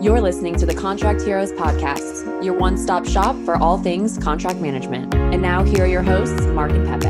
You're listening to the Contract Heroes Podcast, your one stop shop for all things contract management. And now, here are your hosts, Mark and Pepe.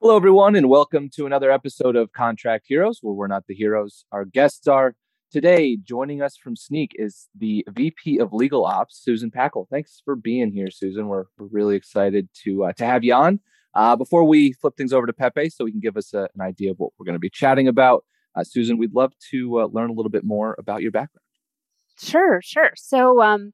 Hello, everyone, and welcome to another episode of Contract Heroes, where we're not the heroes, our guests are. Today, joining us from Snyk is the VP of Legal Ops, Susan Packel. Thanks for being here, Susan. We're, we're really excited to uh, to have you on. Uh, before we flip things over to Pepe, so he can give us a, an idea of what we're going to be chatting about, uh, Susan, we'd love to uh, learn a little bit more about your background. Sure, sure. So, um,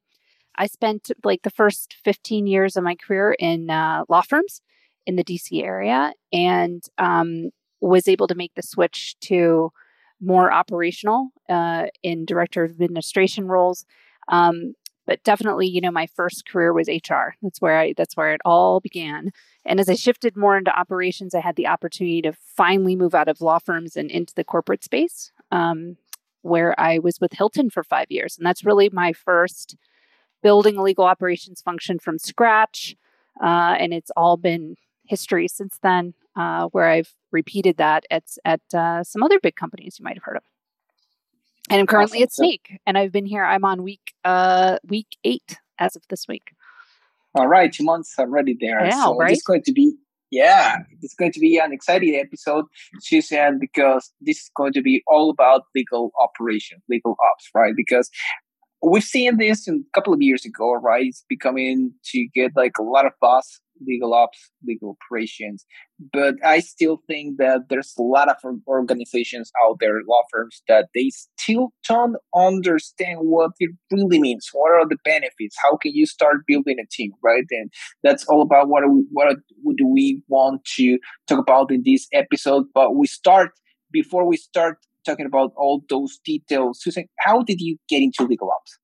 I spent like the first 15 years of my career in uh, law firms in the DC area and um, was able to make the switch to more operational uh, in director of administration roles. Um, but definitely, you know, my first career was HR. That's where I that's where it all began. And as I shifted more into operations, I had the opportunity to finally move out of law firms and into the corporate space, um, where I was with Hilton for five years, and that's really my first building a legal operations function from scratch. Uh, and it's all been history since then, uh, where I've repeated that at at uh, some other big companies you might have heard of. And I'm currently awesome. at Snyk, and I've been here. I'm on week uh week eight as of this week. All right, two months already there. Yeah, so right? it's going to be yeah, it's going to be an exciting episode, she said, because this is going to be all about legal operation, legal ops, right? Because we've seen this a couple of years ago, right? It's becoming to get like a lot of buzz legal ops, legal operations. But I still think that there's a lot of organizations out there, law firms, that they still don't understand what it really means. What are the benefits? How can you start building a team, right? And that's all about what we, what do we want to talk about in this episode. But we start before we start talking about all those details. Susan, how did you get into legal ops?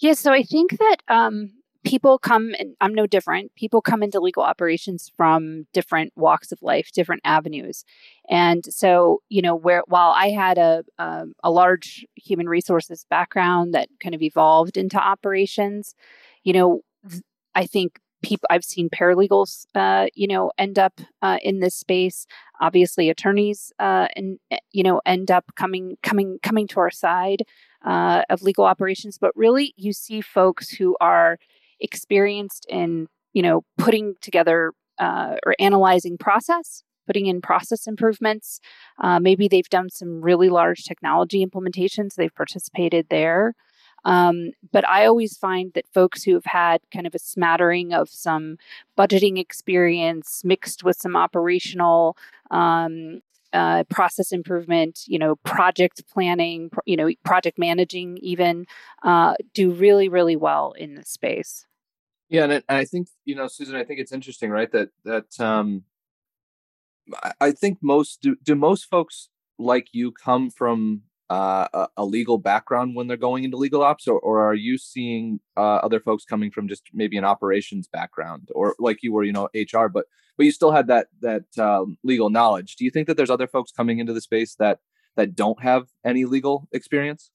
Yeah, so I think that um, people come and i'm no different. People come into legal operations from different walks of life different avenues. And so you know where while i had a, um, a large human resources background that kind of evolved into operations you know i think people i've seen paralegals uh, you know end up uh, in this space. Obviously attorneys uh, and eh, you know end up coming coming coming to our side uh, of legal operations. But really you see folks who are experienced in you know putting together uh, or analyzing process putting in process improvements. Uh, maybe they've done some really large technology implementations they've participated there. Um, but i always find that folks who have had kind of a smattering of some budgeting experience mixed with some operational um, uh, process improvement, you know, project planning, you know, project managing, even uh, do really, really well in this space. Yeah, and, I think you know, Susan. I think it's interesting, right? That that um, I think most do, do most folks like you come from uh, a, legal background when they're going into legal ops, or, or are you seeing uh, other folks coming from just maybe an operations background, or like you were, you know, HR, but but you still had that that um, legal knowledge? Do you think that there's other folks coming into the space that that don't have any legal experience?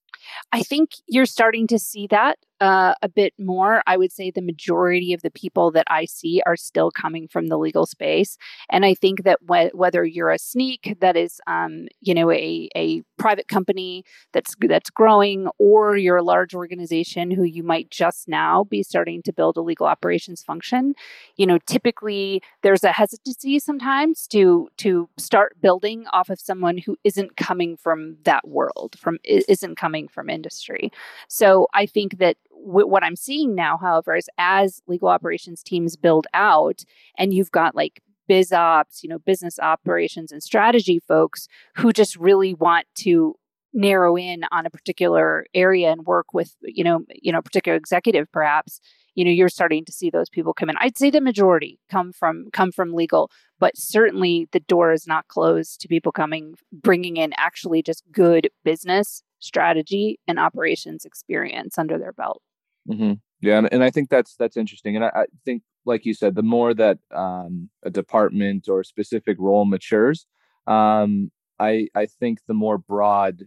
I think you're starting to see that uh, a bit more. I would say the majority of the people that I see are still coming from the legal space, and I think that wh- whether you're a Snyk that is, um, you know, a a private company that's that's growing, or you're a large organization who you might just now be starting to build a legal operations function, you know, typically there's a hesitancy sometimes to to start building off of someone who isn't coming from that world, from isn't coming from industry. So I think that w- what I'm seeing now, however, is as legal operations teams build out and you've got like biz ops, you know, business operations and strategy folks who just really want to narrow in on a particular area and work with, you know, you know, particular executive perhaps, you know, you're starting to see those people come in. I'd say the majority come from come from legal, but certainly the door is not closed to people coming bringing in actually just good business strategy and operations experience under their belt. Mm-hmm. Yeah, and, and I think that's that's interesting, and I, I think, like you said, the more that um, a department or a specific role matures, um, I I think the more broad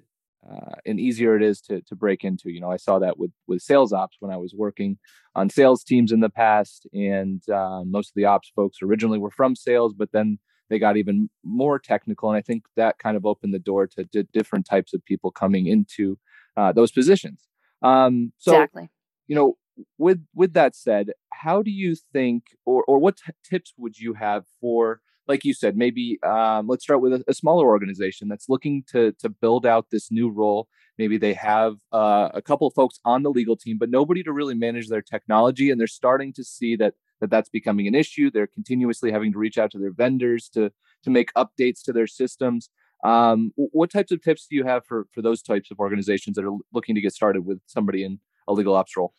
uh, and easier it is to to break into. You know, I saw that with with sales ops when I was working on sales teams in the past, and uh, most of the ops folks originally were from sales, but then they got even more technical and i think that kind of opened the door to, to different types of people coming into uh, those positions um, so exactly you know with with that said how do you think or or what t- tips would you have for like you said maybe um, let's start with a, a, smaller organization that's looking to to build out this new role. Maybe they have uh, a couple of folks on the legal team but nobody to really manage their technology and they're starting to see that that that's becoming an issue. They're continuously having to reach out to their vendors to to make updates to their systems. Um, what types of tips do you have for for those types of organizations that are looking to get started with somebody in a legal ops role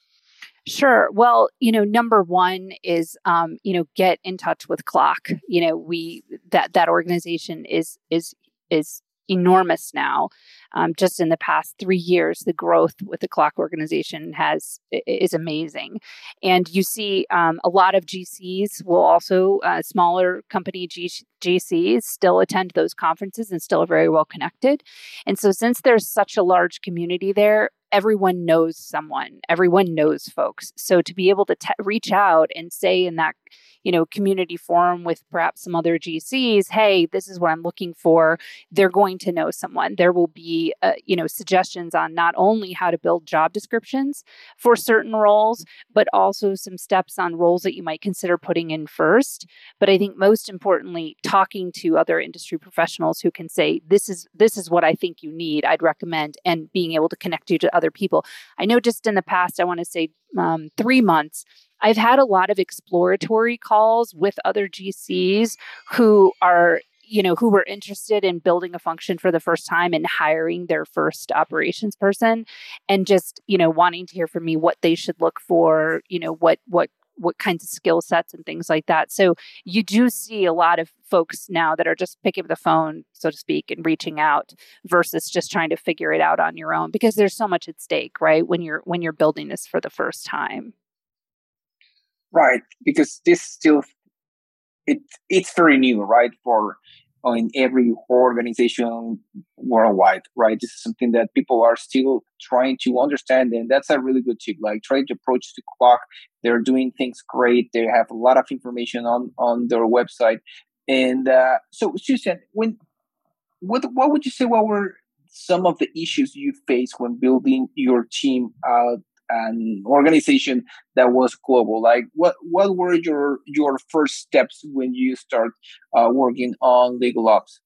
Sure. Well, you know, number one is, um, you know, get in touch with CLOC. You know, we that that organization is is is enormous now. Um, just in the past three years, the growth with the CLOC organization has is amazing, and you see um, a lot of GCs will also uh, smaller company G- GCs still attend those conferences and still very well connected. And so, since there's such a large community there, everyone knows someone. Everyone knows folks. So to be able to te- reach out and say in that you know community forum with perhaps some other gcs hey this is what i'm looking for. They're going to know someone. There will be uh, you know suggestions on not only how to build job descriptions for certain roles but also some steps on roles that you might consider putting in first. But i think most importantly talking to other industry professionals who can say this is this is what i think you need i'd recommend and being able to connect you to other people. I know just in the past i want to say um, three months I've had a lot of exploratory calls with other GCs who are you know who were interested in building a function for the first time and hiring their first operations person and just you know wanting to hear from me what they should look for you know what what what kinds of skill sets and things like that. So you do see a lot of folks now that are just picking up the phone so to speak and reaching out versus just trying to figure it out on your own because there's so much at stake right when you're when you're building this for the first time right because this still it it's very new right for uh, in every organization worldwide right? This is something that people are still trying to understand and that's a really good tip like try to approach the CLOC. They're doing things great. They have a lot of information on on their website. And uh, so susan when what what would you say what were some of the issues you faced when building your team out an organization that was global like what what were your your first steps when you start uh, working on legal ops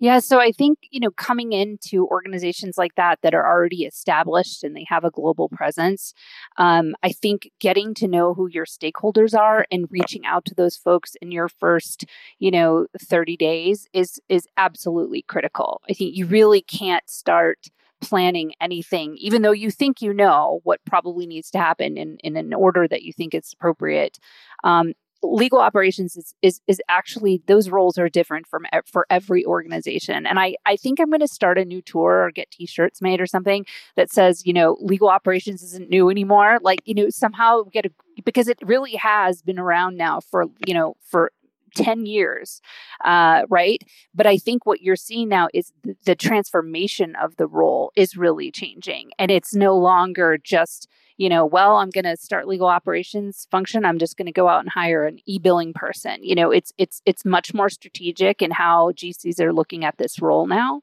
yeah, so I think, you know, coming into organizations like that that are already established and they have a global presence, um, I think getting to know who your stakeholders are and reaching out to those folks in your first, you know, 30 days is is absolutely critical. I think you really can't start planning anything, even though you think you know what probably needs to happen in, in an order that you think is appropriate. Um, legal operations is, is is actually those roles are different from for every organization and i i think i'm going to start a new tour or get t-shirts made or something that says you know legal operations isn't new anymore like you know somehow get a because it really has been around now for you know for 10 years, uh, right? But I think what you're seeing now is th- the transformation of the role is really changing. And it's no longer just, you know, well, I'm going to start legal operations function. I'm just going to go out and hire an e-billing person. You know, it's it's it's much more strategic in how GCs are looking at this role now.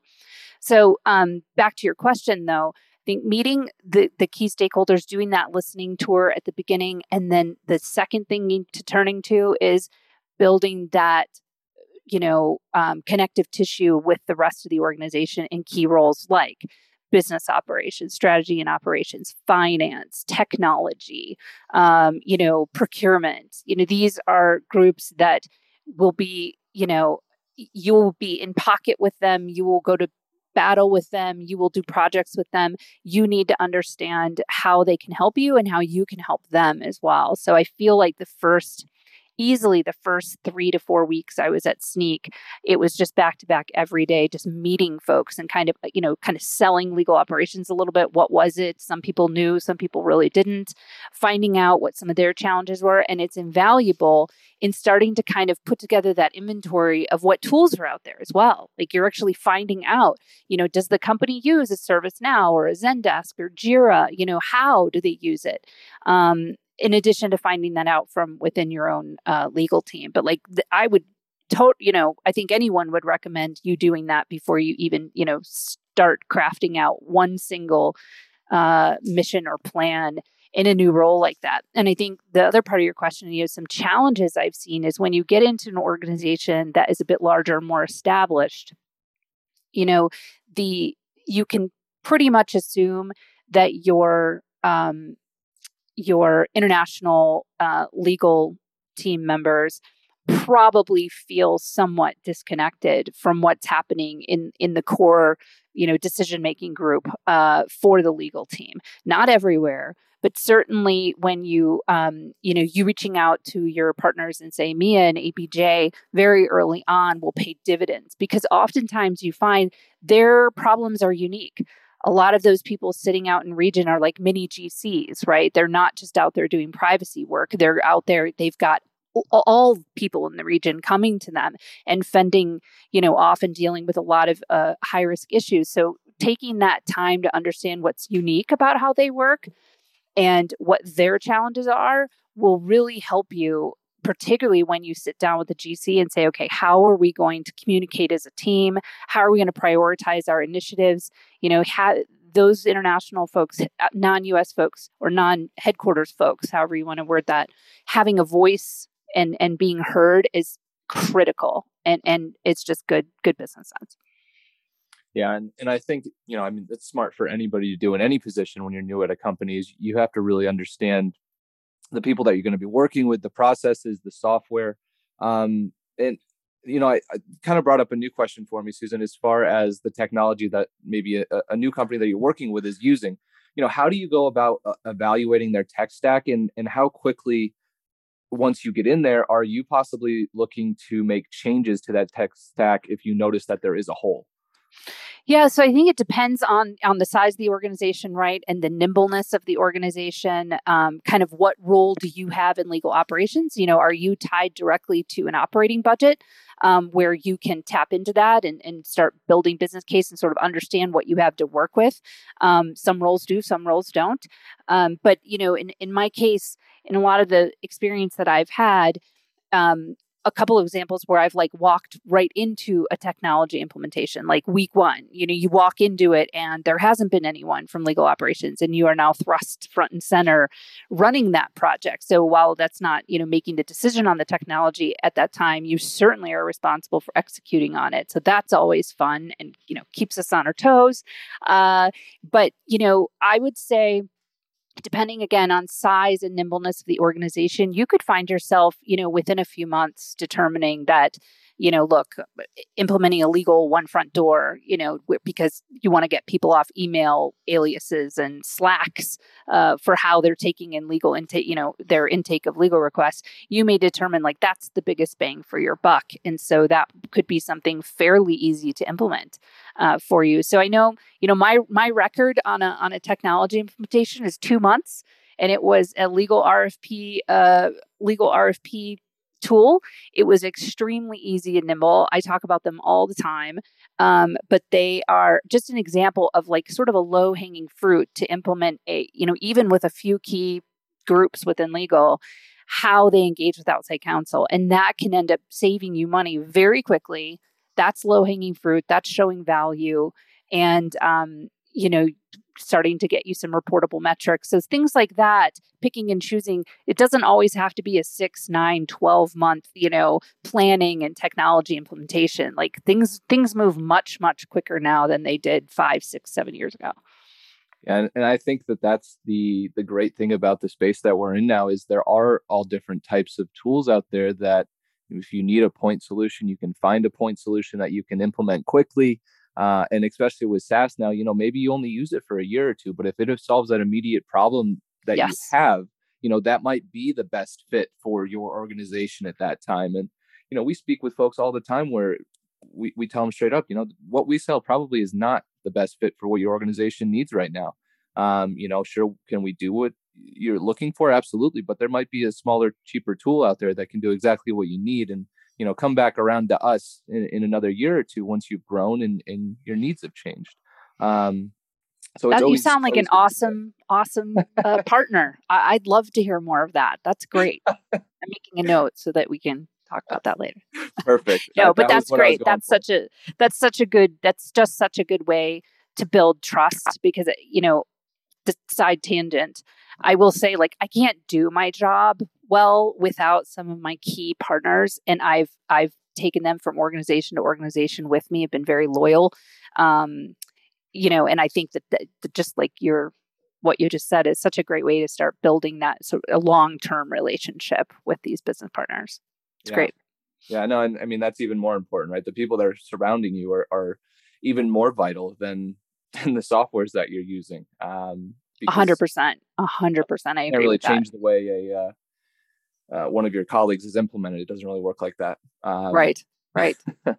So, um, back to your question though, I think meeting the, the key stakeholders, doing that listening tour at the beginning, and then the second thing to turning to is building that you know um, connective tissue with the rest of the organization in key roles like business operations strategy and operations finance technology um, you know procurement. You know these are groups that will be you know you will be in pocket with them you will go to battle with them you will do projects with them. You need to understand how they can help you and how you can help them as well. So i feel like the first easily the first three to four weeks I was at Snyk, it was just back to back every day, just meeting folks and kind of, you know, kind of selling legal operations a little bit. What was it? Some people knew, some people really didn't, finding out what some of their challenges were. And it's invaluable in starting to kind of put together that inventory of what tools are out there as well. Like you're actually finding out, you know, does the company use a ServiceNow or a Zendesk or Jira? You know, how do they use it? Um, in addition to finding that out from within your own uh, legal team. But like, th- I would to, you know, I think anyone would recommend you doing that before you even, you know, start crafting out one single uh, mission or plan in a new role like that. And I think the other part of your question, you know, some challenges I've seen is when you get into an organization that is a bit larger, more established, you know, the you can pretty much assume that your um, your international uh, legal team members probably feel somewhat disconnected from what's happening in in the core you know decision making group uh, for the legal team. Not everywhere but certainly when you um, you know you reaching out to your partners and say EMEA and apj very early on will pay dividends because oftentimes you find their problems are unique a lot of those people sitting out in region are like mini GCs, right? They're not just out there doing privacy work. They're out there, they've got all people in the region coming to them and fending, you know, off and dealing with a lot of uh, high risk issues. So taking that time to understand what's unique about how they work and what their challenges are will really help you particularly when you sit down with the GC and say, okay, how are we going to communicate as a team? How are we going to prioritize our initiatives? You know, those international folks, uh, non US folks or non headquarters folks, however you want to word that, having a voice and and being heard is critical and and it's just good good business sense yeah and, and i think you know i mean it's smart for anybody to do in any position when you're new at a company is you have to really understand the people that you're going to be working with the processes the software um, and you know I, I, kind of brought up a new question for me susan as far as the technology that maybe a, a new company that you're working with is using you know how do you go about uh, evaluating their tech stack and and how quickly once you get in there, are you possibly looking to make changes to that tech stack if you notice that there is a hole? Yeah, so I think it depends on on the size of the organization, right, and the nimbleness of the organization. Um, kind of what role do you have in legal operations? You know, are you tied directly to an operating budget um, where you can tap into that and, and start building business case and sort of understand what you have to work with? Um, some roles do, some roles don't. Um, but you know, in in my case, in a lot of the experience that I've had, um, a couple of examples where I've like walked right into a technology implementation, like week one. You know, you walk into it and there hasn't been anyone from legal operations, and you are now thrust front and center running that project. So while that's not, you know, making the decision on the technology at that time, you certainly are responsible for executing on it. So that's always fun and, you know, keeps us on our toes. Uh, but, you know, I would say, depending again on size and nimbleness of the organization you could find yourself you know within a few months determining that you know, look, implementing a legal one front door, you know, because you want to get people off email aliases and slacks uh, for how they're taking in legal intake, you know, their intake of legal requests, you may determine like that's the biggest bang for your buck. And so that could be something fairly easy to implement uh, for you. So I know, you know, my my record on a on a technology implementation is two months and it was a legal RFP, uh, legal RFP tool. It was extremely easy and nimble. I talk about them all the time, um, but they are just an example of like sort of a low hanging fruit to implement a, you know, even with a few key groups within legal, how they engage with outside counsel. And that can end up saving you money very quickly. That's low hanging fruit. That's showing value. And, um, you know, starting to get you some reportable metrics. So things like that, picking and choosing, it doesn't always have to be a six, nine, 12 month, you know, planning and technology implementation. Like things things move much, much quicker now than they did five, six, seven years ago. And, and I think that that's the the great thing about the space that we're in now is there are all different types of tools out there that if you need a point solution, you can find a point solution that you can implement quickly uh, and especially with SaaS now, you know, maybe you only use it for a year or two, but if it solves that immediate problem that yes. you have, you know, that might be the best fit for your organization at that time. And, you know, we speak with folks all the time where we, we tell them straight up, you know, what we sell probably is not the best fit for what your organization needs right now. Um, you know, sure, can we do what you're looking for? Absolutely. But there might be a smaller, cheaper tool out there that can do exactly what you need. And, you know come back around to us in, in another year or two once you've grown and, and your needs have changed um so that, always, you sound like an awesome awesome uh, partner I, would love to hear more of that that's great i'm making a note so that we can talk about that later. Perfect. no, That- but that that's what I was great. That's for. such a that's such a good that's just such a good way to build trust because you know the side tangent. I will say like I can't do my job well without some of my key partners and I've I've taken them from organization to organization with me. Have been very loyal. Um you know, and I think that, that, that just like your what you just said is such a great way to start building that sort of a long-term relationship with these business partners. It's Yeah. great. Yeah, no, and I mean that's even more important, right? The people that are surrounding you are, are even more vital than than the softwares that you're using. Um, A hundred percent. A hundred percent. I agree really with that. change the way a uh, uh, one of your colleagues has implemented. It doesn't really work like that. Um, Right. Right.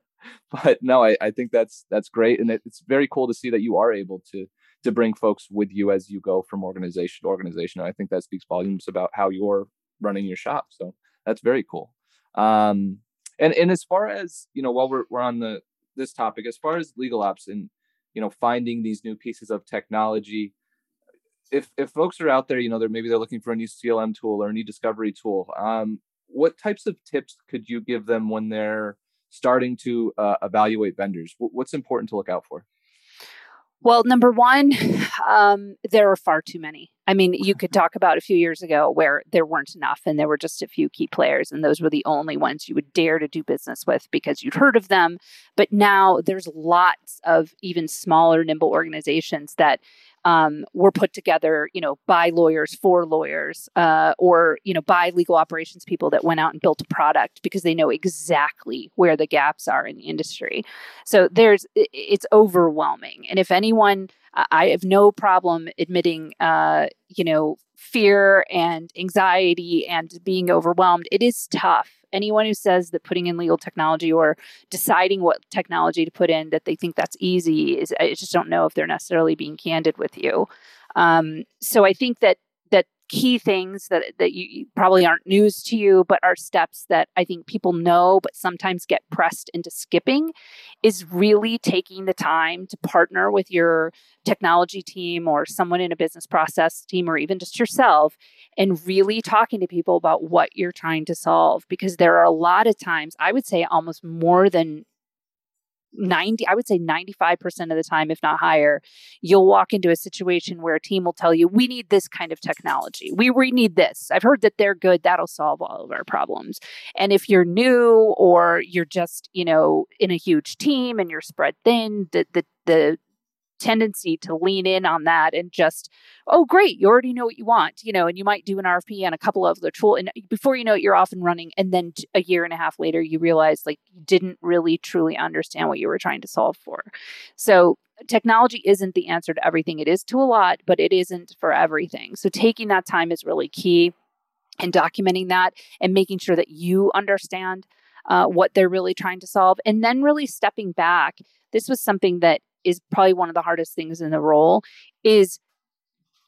but no, I, I think that's that's great, and it, it's very cool to see that you are able to to bring folks with you as you go from organization to organization. And I think that speaks volumes about how you're running your shop. So that's very cool. Um, and and as far as you know, while we're we're on the this topic, as far as legal ops and you know finding these new pieces of technology, if if folks are out there, you know, they're maybe they're looking for a new CLM tool or a new discovery tool. Um, what types of tips could you give them when they're starting to uh, evaluate vendors? Wh- What's important to look out for? Well, number one, um, there are far too many. I mean, you could talk about a few years ago where there weren't enough and there were just a few key players, and those were the only ones you would dare to do business with because you'd heard of them. But now there's lots of even smaller, nimble organizations that um, were put together, you know, by lawyers for lawyers, uh, or you know, by legal operations people that went out and built a product because they know exactly where the gaps are in the industry. So there's it's overwhelming, and if anyone, I have no problem admitting, uh, you know, fear and anxiety and being overwhelmed. It is tough. Anyone who says that putting in legal technology or deciding what technology to put in that they think that's easy is I just don't know if they're necessarily being candid with you. Um, so I think that key things that that you, probably aren't news to you, but are steps that I think people know, but sometimes get pressed into skipping, is really taking the time to partner with your technology team or someone in a business process team or even just yourself and really talking to people about what you're trying to solve because there are a lot of times i would say almost more than 90 i would say 95% of the time if not higher you'll walk into a situation where a team will tell you we need this kind of technology. We, we need this. I've heard that they're good. That'll solve all of our problems. And if you're new or you're just you know in a huge team and you're spread thin the the, the tendency to lean in on that and just oh great you already know what you want you know and you might do an rfp and a couple of the tool and before you know it you're off and running and then a year and a half later you realize like you didn't really truly understand what you were trying to solve for. So technology isn't the answer to everything. It is to a lot but it isn't for everything. So taking that time is really key and documenting that and making sure that you understand uh, what they're really trying to solve and then really stepping back. This was something that is probably one of the hardest things in the role is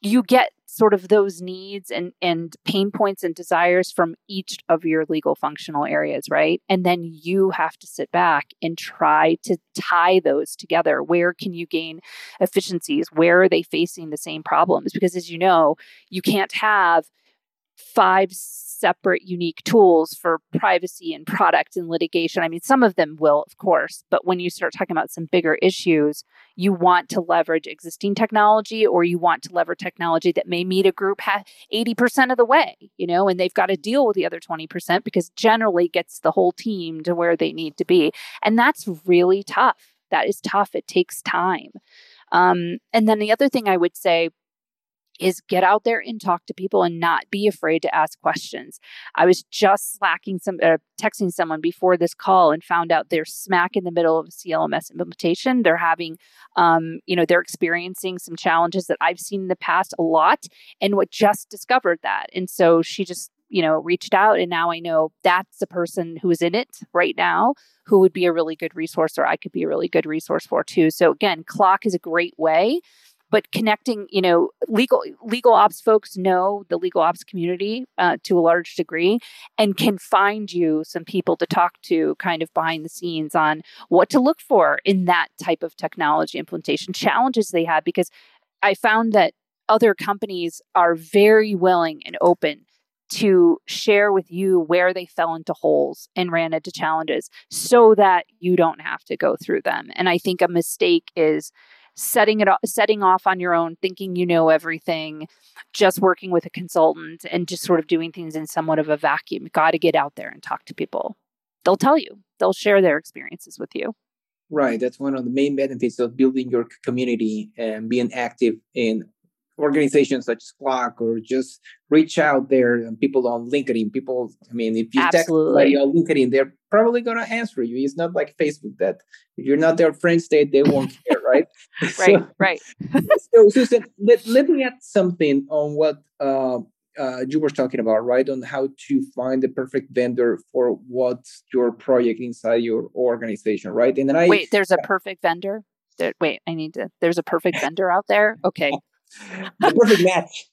you get sort of those needs and and pain points and desires from each of your legal functional areas right? And then you have to sit back and try to tie those together. Where can you gain efficiencies? Where are they facing the same problems? Because as you know you can't have five separate unique tools for privacy and product and litigation. I mean, some of them will, of course, but when you start talking about some bigger issues, you want to leverage existing technology or you want to leverage technology that may meet a group 80% of the way, you know, and they've got to deal with the other 20% because generally gets the whole team to where they need to be. And that's really tough. That is tough. It takes time. Um, and then the other thing I would say is get out there and talk to people and not be afraid to ask questions. I was just slacking some uh, texting someone before this call and found out they're smack in the middle of a CLMS implementation. They're having um, you know, they're experiencing some challenges that I've seen in the past a lot and what just discovered that. And so she just you know reached out and now I know that's the person who is in it right now who would be a really good resource or I could be a really good resource for too. So again, CLOC is a great way but connecting you know legal legal ops folks know the legal ops community uh, to a large degree and can find you some people to talk to kind of behind the scenes on what to look for in that type of technology implementation challenges they have because i found that other companies are very willing and open to share with you where they fell into holes and ran into challenges so that you don't have to go through them. And I think a mistake is setting it setting off on your own thinking you know everything just working with a consultant and just sort of doing things in somewhat of a vacuum you got to get out there and talk to people they'll tell you they'll share their experiences with you right that's one of the main benefits of building your community and being active in organizations such as Squawk or just reach out there and people on LinkedIn. People, I mean, if you Absolutely. text on LinkedIn, they're probably going to answer you. It's not like Facebook that if you're not their friend state, they won't care, right? right, so, right. so, Susan, let, let me add something on what uh, uh, you were talking about, right? On how to find the perfect vendor for what's your project inside your organization, right? And then I wait. There's a perfect vendor. There, wait, I need to. There's a perfect vendor out there. Okay, the perfect match.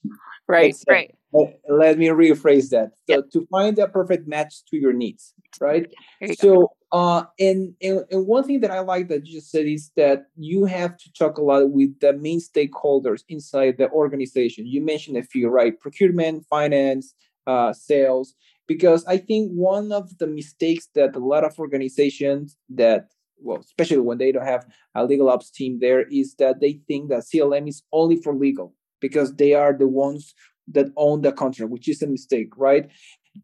Right, right. Let, me rephrase that. So yep. to find a perfect match to your needs, right? You so uh and, and and one thing that I like that you just said is that you have to talk a lot with the main stakeholders inside the organization. You mentioned a few, right? Procurement, finance, uh, sales. Because I think one of the mistakes that a lot of organizations that well, especially when they don't have a legal ops team there, is that they think that CLM is only for legal because they are the ones that own the contract, which is a mistake, right?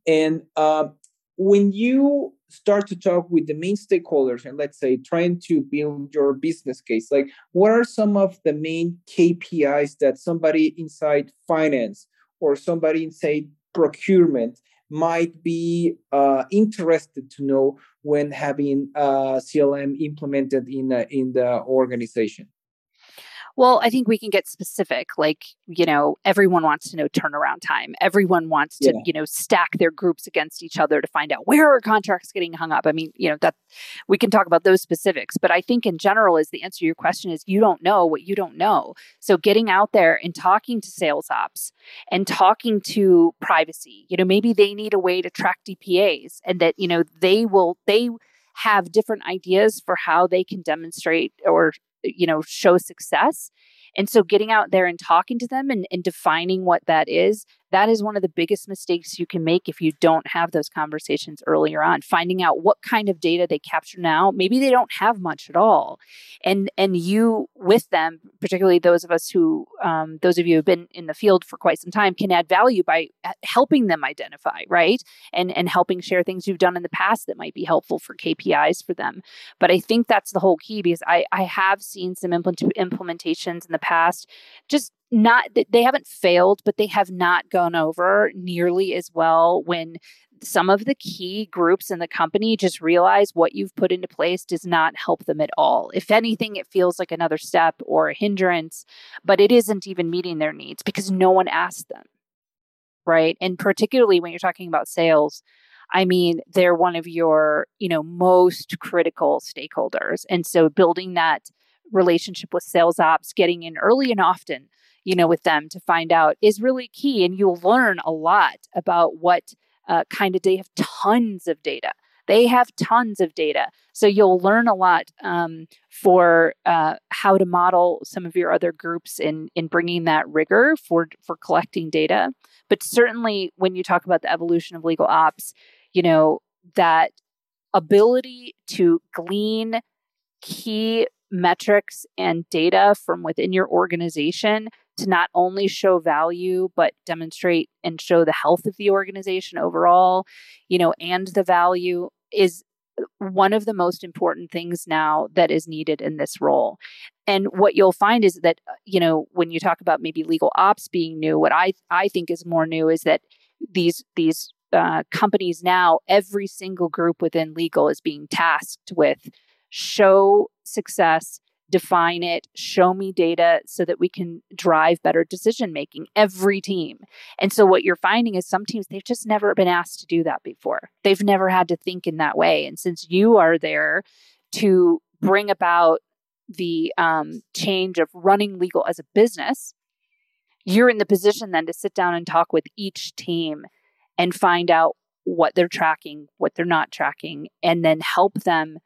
And uh, when you start to talk with the main stakeholders and let's say trying to build your business case, like what are some of the main KPIs that somebody inside finance or somebody inside procurement might be uh, interested to know when having uh, CLM implemented in uh, in the organization? Well, I think we can get specific. Like, you know, everyone wants to know turnaround time. Everyone wants to, yeah. you know, stack their groups against each other to find out where are contracts getting hung up. I mean, you know, that we can talk about those specifics. But I think in general, is the answer to your question is you don't know what you don't know. So getting out there and talking to sales ops and talking to privacy, you know, maybe they need a way to track DPAs and that, you know, they will, they, have different ideas for how they can demonstrate or you know show success. And so getting out there and talking to them and, and defining what that is that is one of the biggest mistakes you can make if you don't have those conversations earlier on finding out what kind of data they capture now maybe they don't have much at all. And and you with them particularly those of us who um, those of you who have been in the field for quite some time can add value by uh, helping them identify right? And and helping share things you've done in the past that might be helpful for kpis for them. But i think that's the whole key because i i have seen some implement- implementations in the past just not that they haven't failed but they have not gone over nearly as well when some of the key groups in the company just realize what you've put into place does not help them at all. If anything, it feels like another step or a hindrance, but it isn't even meeting their needs because no one asked them. Right. And particularly when you're talking about sales, I mean, they're one of your, you know, most critical stakeholders. And so building that relationship with sales ops, getting in early and often you know, with them to find out is really key. And you'll learn a lot about what uh, kind of they have tons of data. They have tons of data. So you'll learn a lot um, for uh, how to model some of your other groups in, in bringing that rigor for, for collecting data. But certainly when you talk about the evolution of legal ops, you know, that ability to glean key metrics and data from within your organization to not only show value but demonstrate and show the health of the organization overall you know and the value is one of the most important things now that is needed in this role. And what you'll find is that uh, you know when you talk about maybe legal ops being new what i i think is more new is that these these uh, companies now every single group within legal is being tasked with show success define it, show me data so that we can drive better decision making, every team. And so, what you're finding is some teams, they've just never been asked to do that before. They've never had to think in that way. And since you are there to bring about the um, change of running legal as a business, you're in the position then to sit down and talk with each team and find out what they're tracking, what they're not tracking, and then help them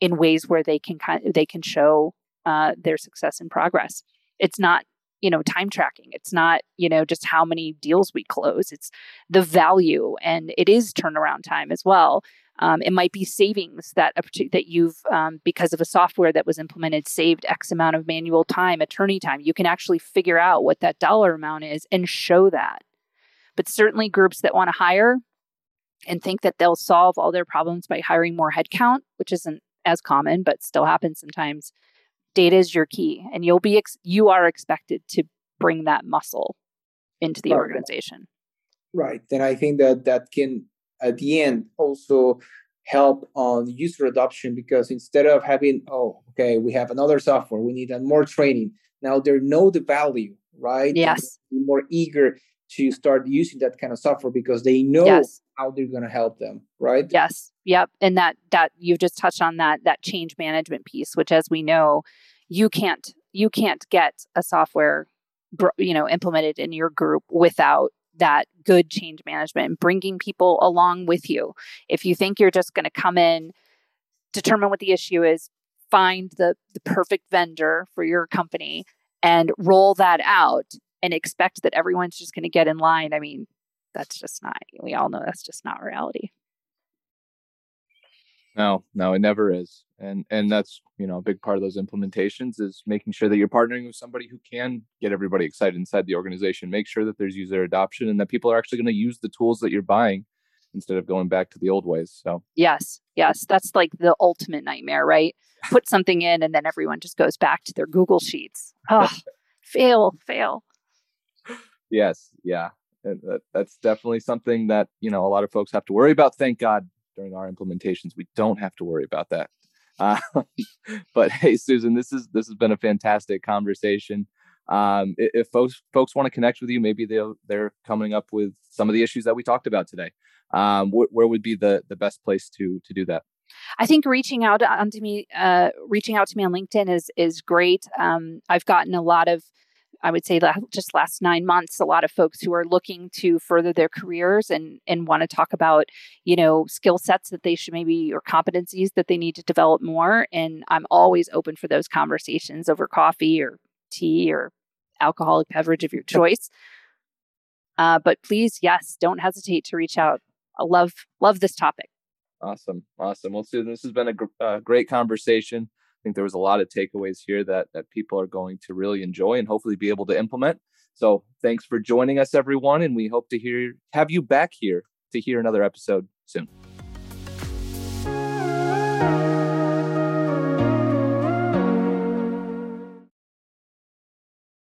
in ways where they can kind of, they can show uh, their success and progress. It's not you know time tracking it's not you know just how many deals we close it's the value and it is turnaround time as well um, it might be savings that that you've um, because of a software that was implemented saved X amount of manual time, attorney time. You can actually figure out what that dollar amount is and show that. But certainly, groups that want to hire and think that they'll solve all their problems by hiring more headcount, which isn't as common but still happens sometimes. Data is your key, and you'll be ex- you are expected to bring that muscle into the right. organization. Right, and I think that that can at the end also help on user adoption because instead of having oh okay we have another software we need more training now they know the value right yes more eager to start using that kind of software because they know yes. how they're going to help them right yes yep and that that you've just touched on that that change management piece which as we know you can't you can't get a software you know implemented in your group without that good change management and bringing people along with you. If you think you're just going to come in, determine what the issue is, find the, the perfect vendor for your company and roll that out and expect that everyone's just going to get in line. I mean, that's just not, we all know that's just not reality. No, no, it never is. And and that's, you know, a big part of those implementations is making sure that you're partnering with somebody who can get everybody excited inside the organization. Make sure that there's user adoption and that people are actually going to use the tools that you're buying instead of going back to the old ways. So Yes. Yes, that's like the ultimate nightmare, right? Put something in and then everyone just goes back to their Google Sheets. Oh, fail, fail. Yes, yeah. That, that's definitely something that, you know, a lot of folks have to worry about. Thank God during our implementations. We don't have to worry about that. Uh, but hey, Susan, this is this has been a fantastic conversation. Um, if folks folks want to connect with you, maybe they they're coming up with some of the issues that we talked about today. Um, wh- where would be the the best place to to do that? I think reaching out onto me, uh, reaching out to me on LinkedIn is is great. Um, I've gotten a lot of I would say that just last nine months, a lot of folks who are looking to further their careers and and want to talk about, you know, skill sets that they should maybe or competencies that they need to develop more. And I'm always open for those conversations over coffee or tea or alcoholic beverage of your choice. Uh, but please, yes, don't hesitate to reach out. I love love this topic. Awesome, awesome. Well, Susan, this has been a gr- uh, great conversation think there was a lot of takeaways here that that people are going to really enjoy and hopefully be able to implement. So thanks for joining us, everyone, and we hope to hear have you back here to hear another episode soon.